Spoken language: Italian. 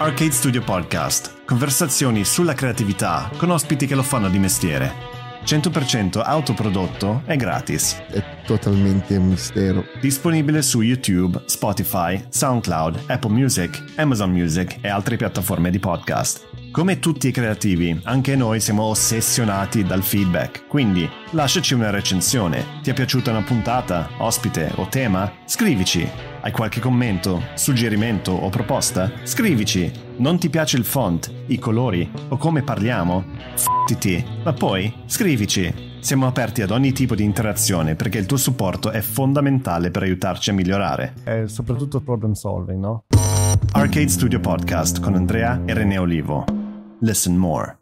Arcade Studio Podcast. Conversazioni sulla creatività con ospiti che lo fanno di mestiere. 100% autoprodotto e gratis. È totalmente un mistero. Disponibile su YouTube, Spotify, SoundCloud, Apple Music, Amazon Music e altre piattaforme di podcast. Come tutti i creativi, anche noi siamo ossessionati dal feedback, quindi lasciaci una recensione. Ti è piaciuta una puntata, ospite o tema? Scrivici. Hai qualche commento, suggerimento o proposta? Scrivici. Non ti piace il font, i colori o come parliamo? F***ti, ma poi scrivici. Siamo aperti ad ogni tipo di interazione perché il tuo supporto è fondamentale per aiutarci a migliorare. È soprattutto problem solving, no? Arcade Studio Podcast con Andrea e René Olivo. Listen more.